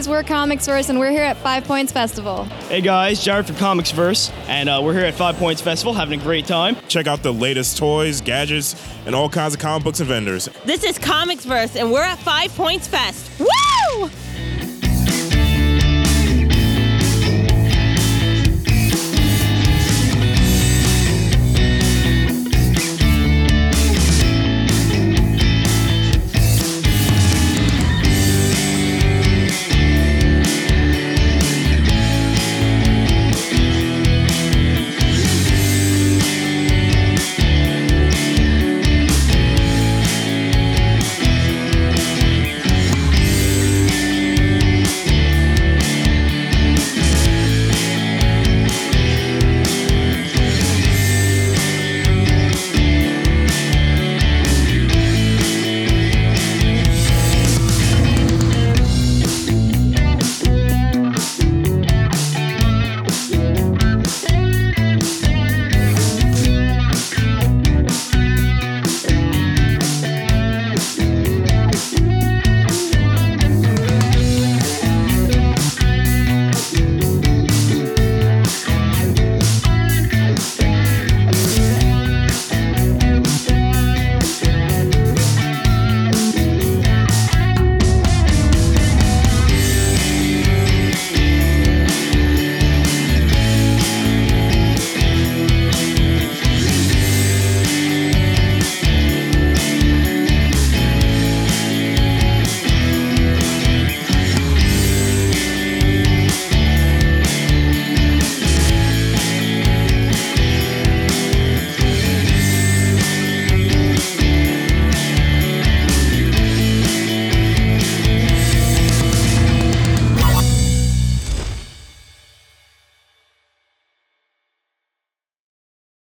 guys, we're ComicsVerse, and we're here at Five Points Festival. Hey guys, Jared from ComicsVerse, and uh, we're here at Five Points Festival having a great time. Check out the latest toys, gadgets, and all kinds of comic books and vendors. This is ComicsVerse, and we're at Five Points Fest. Woo!